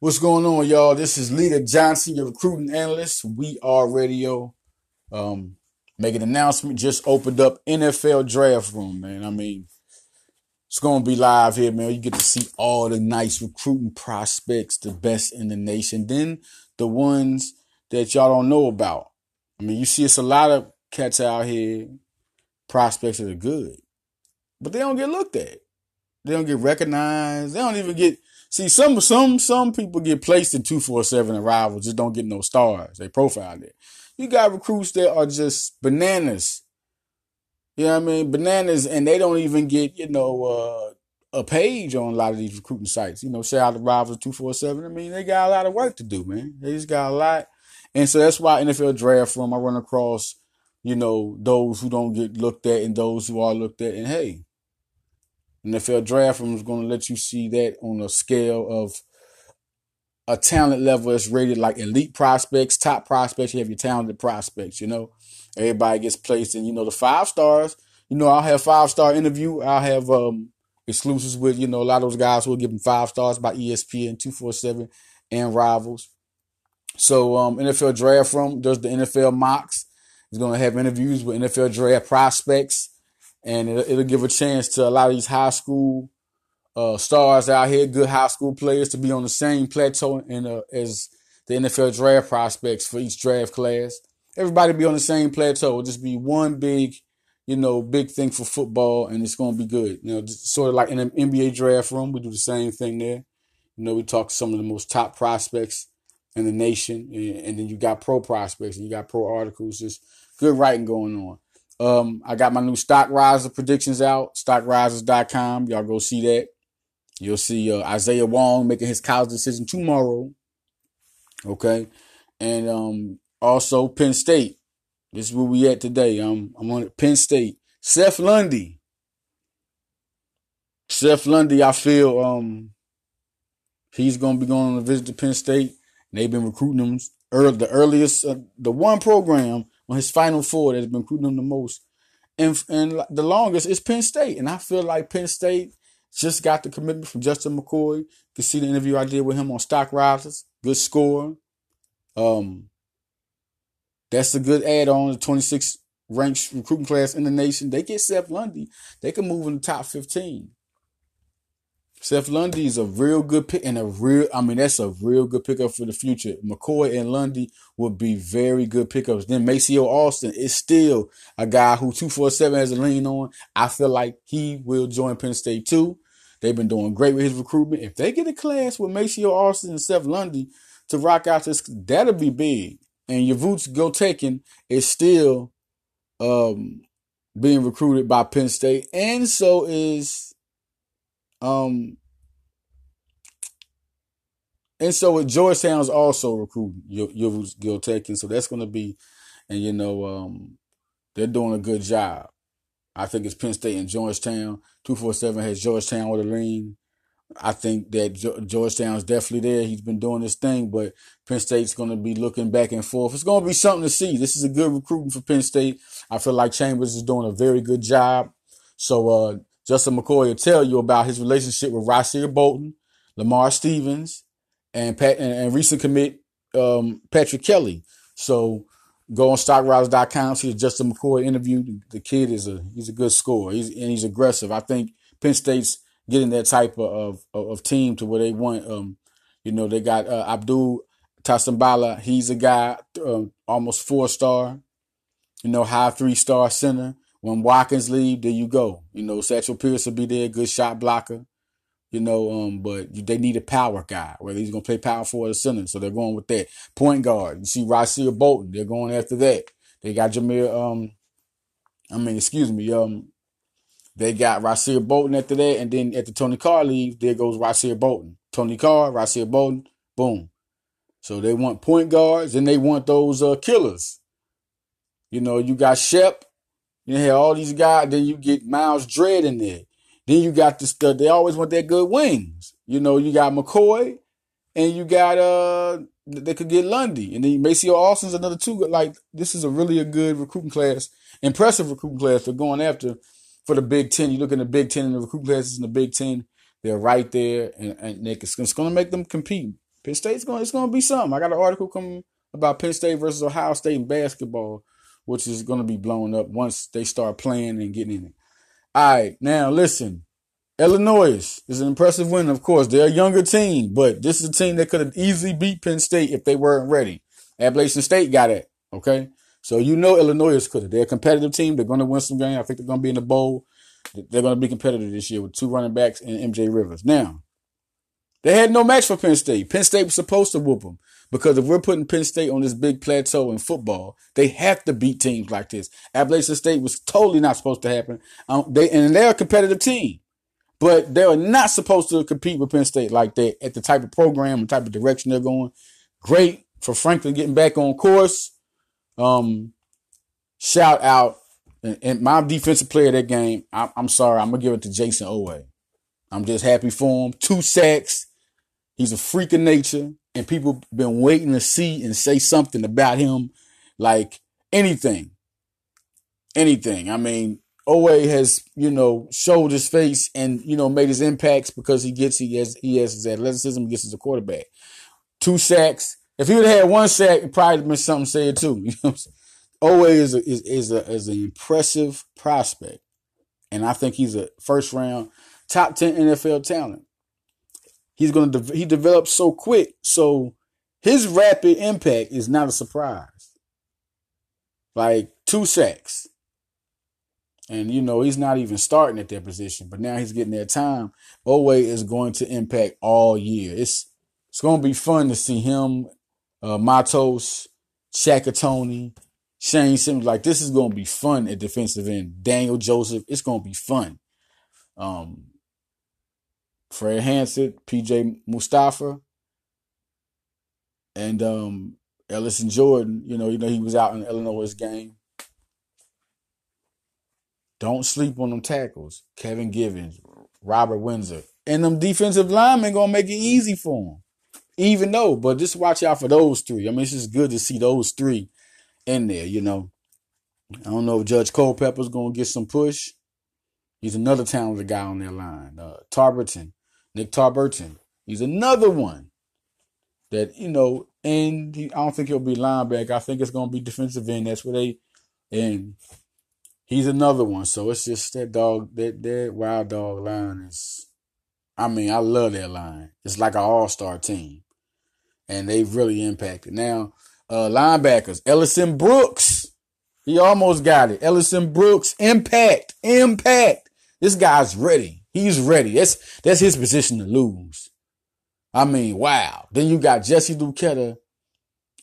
What's going on, y'all? This is Leader Johnson, your recruiting analyst. We are radio. Um, make an announcement. Just opened up NFL draft room, man. I mean, it's gonna be live here, man. You get to see all the nice recruiting prospects, the best in the nation. Then the ones that y'all don't know about. I mean, you see, it's a lot of cats out here, prospects that are good, but they don't get looked at. They don't get recognized. They don't even get See, some some some people get placed in two four seven arrivals, just don't get no stars. They profile it. You got recruits that are just bananas. You know what I mean? Bananas, and they don't even get you know uh, a page on a lot of these recruiting sites. You know, shout out to Rivals two four seven. I mean, they got a lot of work to do, man. They just got a lot, and so that's why NFL draft room. I run across you know those who don't get looked at and those who are looked at, and hey, NFL draft room is going to let you see that on a scale of a talent level that's rated like elite prospects, top prospects. You have your talented prospects, you know. Everybody gets placed in, you know, the five stars. You know, I'll have five star interview. I'll have um exclusives with, you know, a lot of those guys who will give them five stars by ESPN, 247 and rivals. So um NFL draft room does the NFL mocks. He's gonna have interviews with NFL draft prospects and it'll, it'll, give a chance to a lot of these high school uh, stars out here, good high school players, to be on the same plateau in, uh, as the NFL draft prospects for each draft class. Everybody be on the same plateau. It'll just be one big, you know, big thing for football, and it's going to be good. You know, sort of like in an NBA draft room, we do the same thing there. You know, we talk to some of the most top prospects in the nation, and, and then you got pro prospects, and you got pro articles. Just good writing going on. Um, I got my new stock riser predictions out, stockrisers.com. Y'all go see that. You'll see uh, Isaiah Wong making his college decision tomorrow. Okay. And um, also Penn State. This is where we at today. Um, I'm on Penn State. Seth Lundy. Seth Lundy, I feel um he's gonna be going on a visit to Penn State. And they've been recruiting him early, the earliest, uh, the one program on his final four that's been recruiting him the most. And, and the longest is Penn State. And I feel like Penn State just got the commitment from Justin McCoy. You can see the interview I did with him on Stock Risers. Good score. Um, that's a good add on the 26 ranked recruiting class in the nation. They get Seth Lundy. They can move in the top 15. Seth Lundy is a real good pick and a real, I mean, that's a real good pickup for the future. McCoy and Lundy would be very good pickups. Then Maceo Austin is still a guy who 247 has a lean on. I feel like he will join Penn State too. They've been doing great with his recruitment. If they get a class with Maceo Austin and Seth Lundy to rock out this, that'll be big. And Yavuz Gultekin is still um, being recruited by Penn State. And so is um, and so with Georgetown's also recruiting Gil Tech, and so that's going to be, and you know, um, they're doing a good job. I think it's Penn State and Georgetown. Two four seven has Georgetown with a lean. I think that Georgetown's definitely there. He's been doing this thing, but Penn State's going to be looking back and forth. It's going to be something to see. This is a good recruiting for Penn State. I feel like Chambers is doing a very good job. So, uh, Justin McCoy will tell you about his relationship with Rasir Bolton, Lamar Stevens, and Pat, and, and recent commit um, Patrick Kelly. So go on stockrisers.com, see the Justin McCoy interview. The kid is a he's a good scorer. He's and he's aggressive. I think Penn State's getting that type of of, of team to where they want. Um, you know, they got uh, Abdul Tasambala. He's a guy um, almost four star. You know, high three star center. When Watkins leave, there you go. You know, Satchel Pierce will be there, good shot blocker. You know, um, but they need a power guy, whether he's gonna play power forward or center. So they're going with that. Point guard. You see Rasir Bolton, they're going after that. They got Jameer, um, I mean, excuse me, um, they got Rasir Bolton after that, and then the Tony Carr leave, there goes Rasir Bolton. Tony Carr, Rasir Bolton, boom. So they want point guards and they want those uh, killers. You know, you got Shep, you have all these guys, then you get Myles Dread in there. Then you got the stuff. They always want their good wings. You know, you got McCoy, and you got uh, they could get Lundy, and then Maceo Austin's another two. Like this is a really a good recruiting class, impressive recruiting class for going after for the Big Ten. You look in the Big Ten and the recruiting classes in the Big Ten, they're right there, and, and it's going to make them compete. Penn State's going. It's going to be something. I got an article coming about Penn State versus Ohio State in basketball, which is going to be blown up once they start playing and getting in it. All right, now listen. Illinois is an impressive win, of course. They're a younger team, but this is a team that could have easily beat Penn State if they weren't ready. Appalachian State got it. Okay. So you know Illinois could have. They're a competitive team. They're going to win some games. I think they're going to be in the bowl. They're going to be competitive this year with two running backs and MJ Rivers. Now, they had no match for Penn State. Penn State was supposed to whoop them because if we're putting Penn State on this big plateau in football, they have to beat teams like this. Appalachian State was totally not supposed to happen. Um, they and they're a competitive team, but they are not supposed to compete with Penn State like that at the type of program and type of direction they're going. Great for Franklin getting back on course. Um, shout out and, and my defensive player that game. I, I'm sorry, I'm gonna give it to Jayson Oweh. I'm just happy for him. Two sacks. He's a freak of nature, and people been waiting to see and say something about him, like anything, anything. I mean, Oweh has you know showed his face and you know made his impacts because he gets he has he has his athleticism, he gets as a quarterback. Two sacks. If he would have had one sack, it probably been something said too. You know? Oweh is a, is is a is an impressive prospect, and I think he's a first round top ten NFL talent. He's gonna de- he develops so quick, so his rapid impact is not a surprise. Like two sacks, and you know he's not even starting at that position, but now he's getting that time. Oweh is going to impact all year. It's it's gonna be fun to see him, uh, Matos, Shaka Toney, Shane Simmons, like this is gonna be fun at defensive end. Daniel Joseph, it's gonna be fun. Um, Fred Hansard, PJ Mustipher, and um, Ellison Jordan. You know, you know he was out in Illinois game. Don't sleep on them tackles. Kevin Givens, Robert Windsor, and them defensive linemen gonna make it easy for them. Even though, but just watch out for those three. I mean, it's just good to see those three in there, you know. I don't know if Judge Culpepper's to get some push. He's another talented guy on their line. Uh, Tarburton, Nick Tarburton. He's another one that, you know, and he, I don't think he'll be linebacker. I think it's going to be defensive end. That's where they, and he's another one. So it's just that dog, that, that wild dog line is, I mean, I love that line. It's like an all star team. And they've really impacted. Now, uh, linebackers. Ellison Brooks. He almost got it. Ellison Brooks. Impact. Impact. This guy's ready. He's ready. That's that's his position to lose. I mean, wow. Then you got Jesse Luketa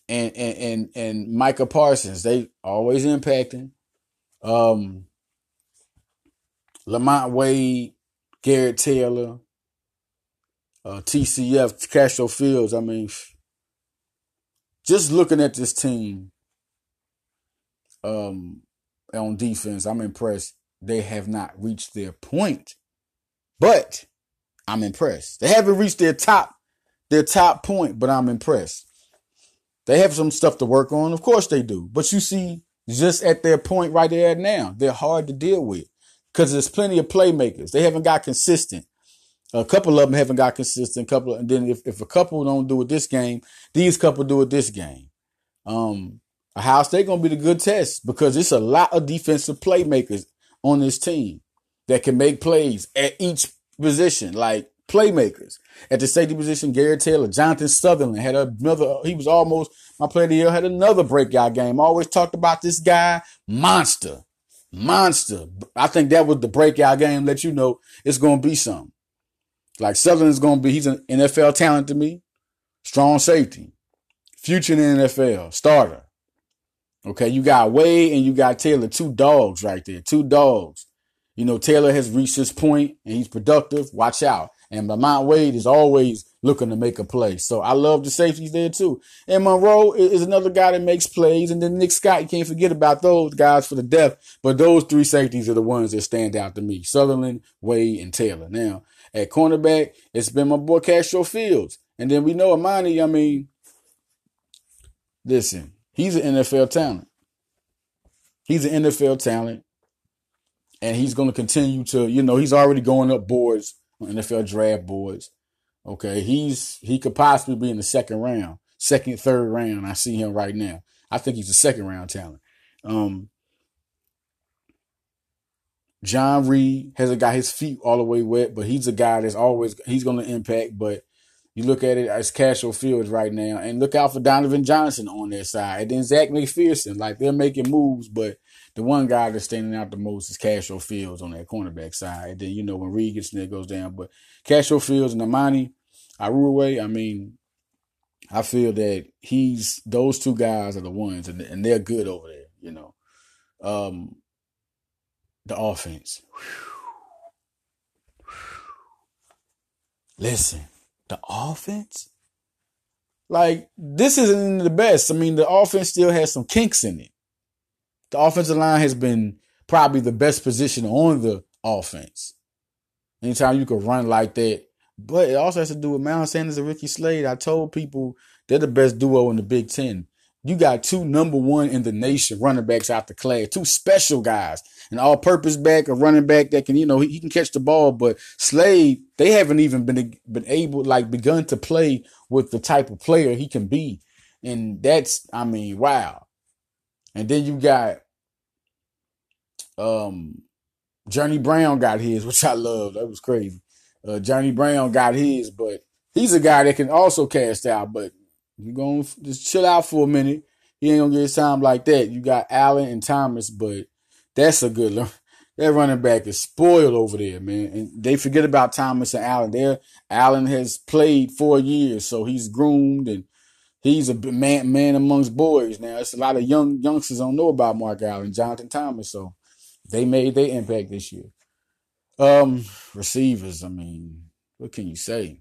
and and and, and Micah Parsons. They always impacting. Um Lamont Wade, Garrett Taylor, uh, TCF, Castro Fields. I mean, just looking at this team um, on defense, I'm impressed. They have not reached their point, but I'm impressed. They haven't reached their top their top point, but I'm impressed. They have some stuff to work on, of course they do. But you see, just at their point right there now, they're hard to deal with because there's plenty of playmakers. They haven't got consistent. A couple of them haven't got consistent. Couple, and then if, if a couple don't do it this game, these couple do it this game. Um, Ohio State gonna be the good test because it's a lot of defensive playmakers on this team that can make plays at each position, like playmakers. At the safety position, Garrett Taylor, Jonathan Sutherland had another. He was almost my player of the year. Had another breakout game. always talked about this guy, monster, monster. I think that was the breakout game. Let you know it's gonna be something. Like Sutherland's gonna be. He's an NFL talent to me. Strong safety. Future in the NFL, starter. Okay, you got Wade and you got Taylor, two dogs right there, two dogs. You know, Taylor has reached his point and he's productive. Watch out. And Lamont Wade is always looking to make a play. So I love the safeties there too. And Monroe is another guy that makes plays. And then Nick Scott, you can't forget about those guys for the depth. But those three safeties are the ones that stand out to me. Sutherland, Wade, and Taylor. Now, at cornerback, it's been my boy Castro Fields. And then we know Amani, I mean, Listen, he's an NFL talent. He's an NFL talent. And he's going to continue to, you know, he's already going up boards NFL draft boards. Okay, he's he could possibly be in the second round, second, third round. I see him right now. I think he's a second round talent. Um, John Reid hasn't got his feet all the way wet, but he's a guy that's always he's going to impact. But you look at it as Castro Fields right now, and look out for Donovan Johnson on their side, and then Zech McPhearson. Like they're making moves, but the one guy that's standing out the most is Castro Fields on that cornerback side. And then you know when Reid gets in there, goes down. But Castro Fields and Amani Oruwariye, I mean, I feel that he's those two guys are the ones, and, and they're good over there. You know, um, the offense. Listen, the offense. Like this isn't the best. I mean, the offense still has some kinks in it. The offensive line has been probably the best position on the offense. Anytime you can run like that, but it also has to do with Miles Sanders and Ricky Slade. I told people they're the best duo in the Big Ten. You got two number one in the nation running backs out the class, two special guys, an all purpose back, a running back that can, you know, he, he, can catch the ball. But Slade, they haven't even been been able, like, begun to play with the type of player he can be. And that's, I mean, wow. And then you got um Journey Brown got his, which I love. That was crazy. Uh, Journey Brown got his, but he's a guy that can also cast out. But you gonna just chill out for a minute. He ain't gonna get his time like that. You got Allen and Thomas, but that's a good. That running back is spoiled over there, man. And they forget about Thomas and Allen. There, Allen has played four years, so he's groomed and he's a man man amongst boys. Now, it's a lot of young youngsters don't know about Mark Allen, Jonathan Thomas, so they made their impact this year. Um, receivers. I mean, what can you say?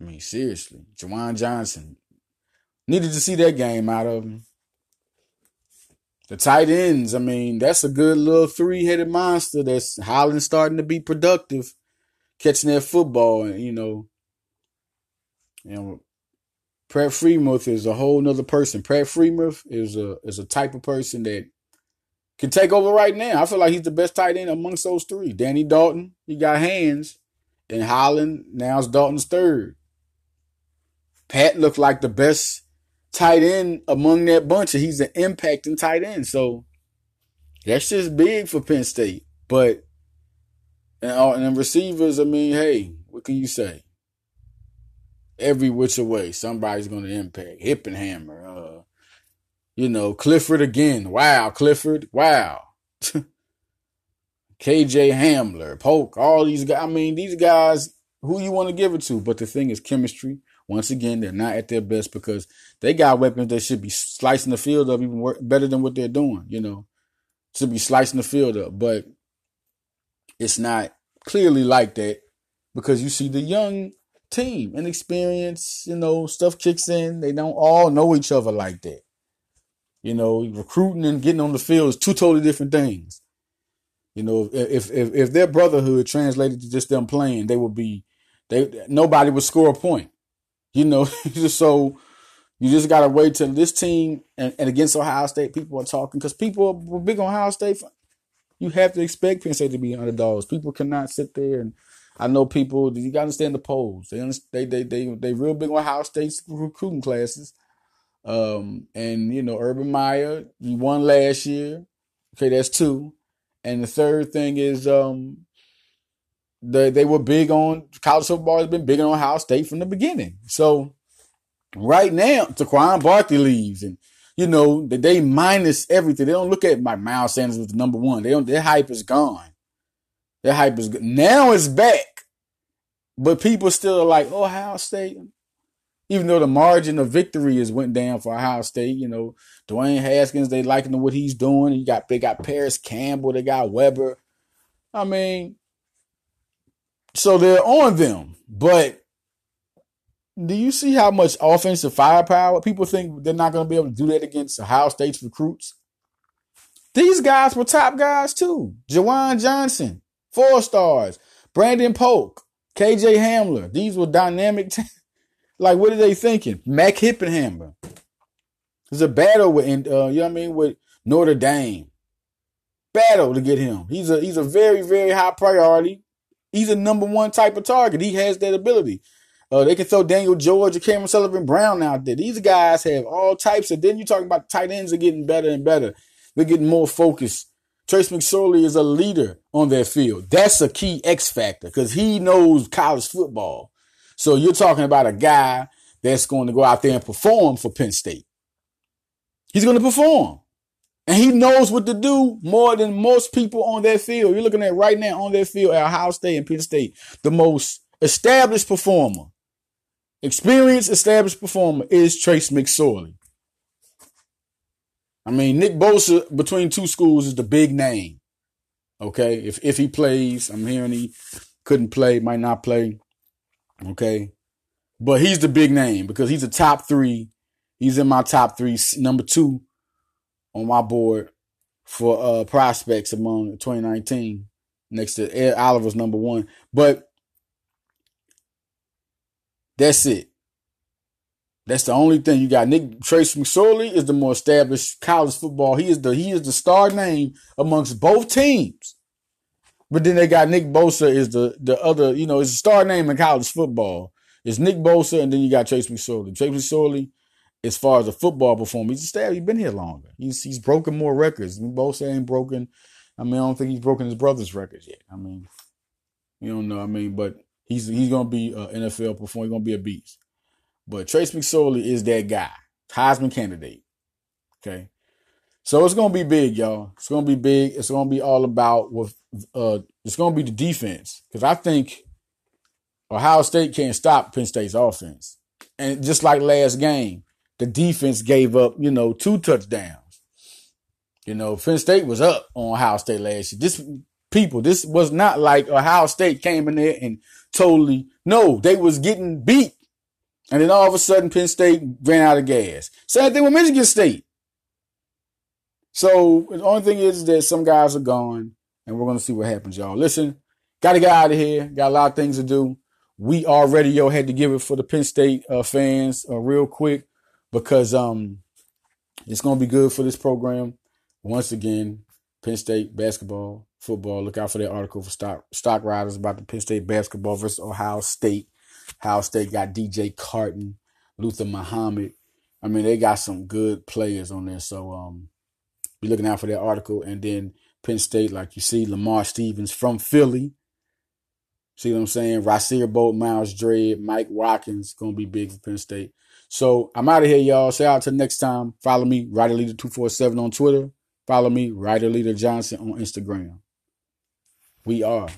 I mean, seriously, Juwan Johnson needed to see that game out of him. The tight ends. I mean, that's a good little three-headed monster. That's Holland starting to be productive, catching that football, and you know, you know, Pat Freiermuth is a whole nother person. Pat Freiermuth is a is a type of person that can take over right now. I feel like he's the best tight end amongst those three. Danny Dalton, he got hands. And Holland, now it's Dalton's third. Pat looked like the best tight end among that bunch, and he's an impacting tight end. So that's just big for Penn State. But and, uh, and receivers, I mean, hey, what can you say? Every which way, somebody's going to impact. Hippenhammer, uh, you know, Clifford again. Wow, Clifford. Wow. KJ Hamler, Polk, all these guys. I mean, these guys, who you want to give it to? But the thing is, chemistry. Once again, they're not at their best because they got weapons that should be slicing the field up even work, better than what they're doing. You know, should be slicing the field up, but it's not clearly like that because you see the young team, inexperience, you know, stuff kicks in. They don't all know each other like that. You know, recruiting and getting on the field is two totally different things. You know, if if if their brotherhood translated to just them playing, they would be they nobody would score a point. You know, so you just gotta wait till this team and, and against Ohio State, people are talking because people were big on Ohio State. You have to expect Penn State to be underdogs. People cannot sit there and I know people. You got to understand the polls. They they they they they real big on Ohio State's recruiting classes. Um, and you know, Urban Meyer, he won last year. Okay, that's two. And the third thing is um they they were big on college football has been big on Ohio State from the beginning. So right now, Saquon Barkley leaves and you know, they minus everything. They don't look at my Miles Sanders was the number one. They don't their hype is gone. Their hype is good. Now it's back. But people still are like, oh, Ohio State even though the margin of victory is went down for Ohio State, you know, Dwayne Haskins, they liking what he's doing. You got they got Parris Campbell, they got Weber. I mean, so they're on them. But do you see how much offensive firepower people think they're not going to be able to do that against Ohio State's recruits? These guys were top guys too. Juwan Johnson, four stars. Brandon Polk, KJ Hamler. These were dynamic. T- like, what are they thinking? Mac Hippenhammer. There's a battle with, uh, you know what I mean, with Notre Dame. Battle to get him. He's a he's a very very high priority He's a number one type of target. He has that ability. Uh, they can throw Daniel George or Cameron Sullivan Brown out there. These guys have all types of. Then you're talking about tight ends are getting better and better. They're getting more focused. Trace McSorley is a leader on their field. That's a key X factor because he knows college football. So you're talking about a guy that's going to go out there and perform for Penn State. He's going to perform. And he knows what to do more than most people on that field. You're looking at right now on that field at Ohio State and Penn State, the most established performer, experienced established performer is Trace McSorley. I mean, Nick Bosa between two schools is the big name. Okay, if if he plays, I'm hearing he couldn't play, might not play. Okay, but he's the big name because he's a top three. He's in my top three, number two on my board for uh prospects among 2019 next to Ed Oliver's number one. But that's it. That's the only thing you got. Nick Trace McSorley is the more established college football. He is the he is the star name amongst both teams. But then they got Nick Bosa is the the other, you know, is a star name in college football. It's Nick Bosa, and then you got Trace McSorley. Trace McSorley, as far as a football performance, he's established. He's been here longer. He's he's broken more records. Nick Bosa ain't broken. I mean, I don't think he's broken his brother's records yet. I mean, you don't know. I mean, but he's he's gonna be an NFL performer. He's gonna be a beast. But Trace McSorley is that guy, Heisman candidate. Okay. So it's gonna be big, y'all. It's gonna be big. It's gonna be all about with uh it's gonna be the defense. Because I think Ohio State can't stop Penn State's offense. And just like last game, the defense gave up, you know, two touchdowns. You know, Penn State was up on Ohio State last year. This people, this was not like Ohio State came in there and totally no, they was getting beat and then all of a sudden, Penn State ran out of gas. Same thing with Michigan State. So the only thing is that some guys are gone, and we're going to see what happens, y'all. Listen, got to get out of here. Got a lot of things to do. We are radio had to give it for the Penn State uh, fans uh, real quick because um it's going to be good for this program. Once again, Penn State basketball, football. Look out for that article for stock stock riders about the Penn State basketball versus Ohio State. Ohio State got DJ Carton, Luther Muhammad. I mean, they got some good players on there. So um, be looking out for that article. And then Penn State, like you see, Lamar Stevens from Philly. See what I'm saying? Rasir Bolt, Myles Dread, Mike Watkins, gonna be big for Penn State. So I'm out of here, y'all. Say out to next time. Follow me, Rider Leader 247 on Twitter. Follow me, Rider Leader Johnson on Instagram. We are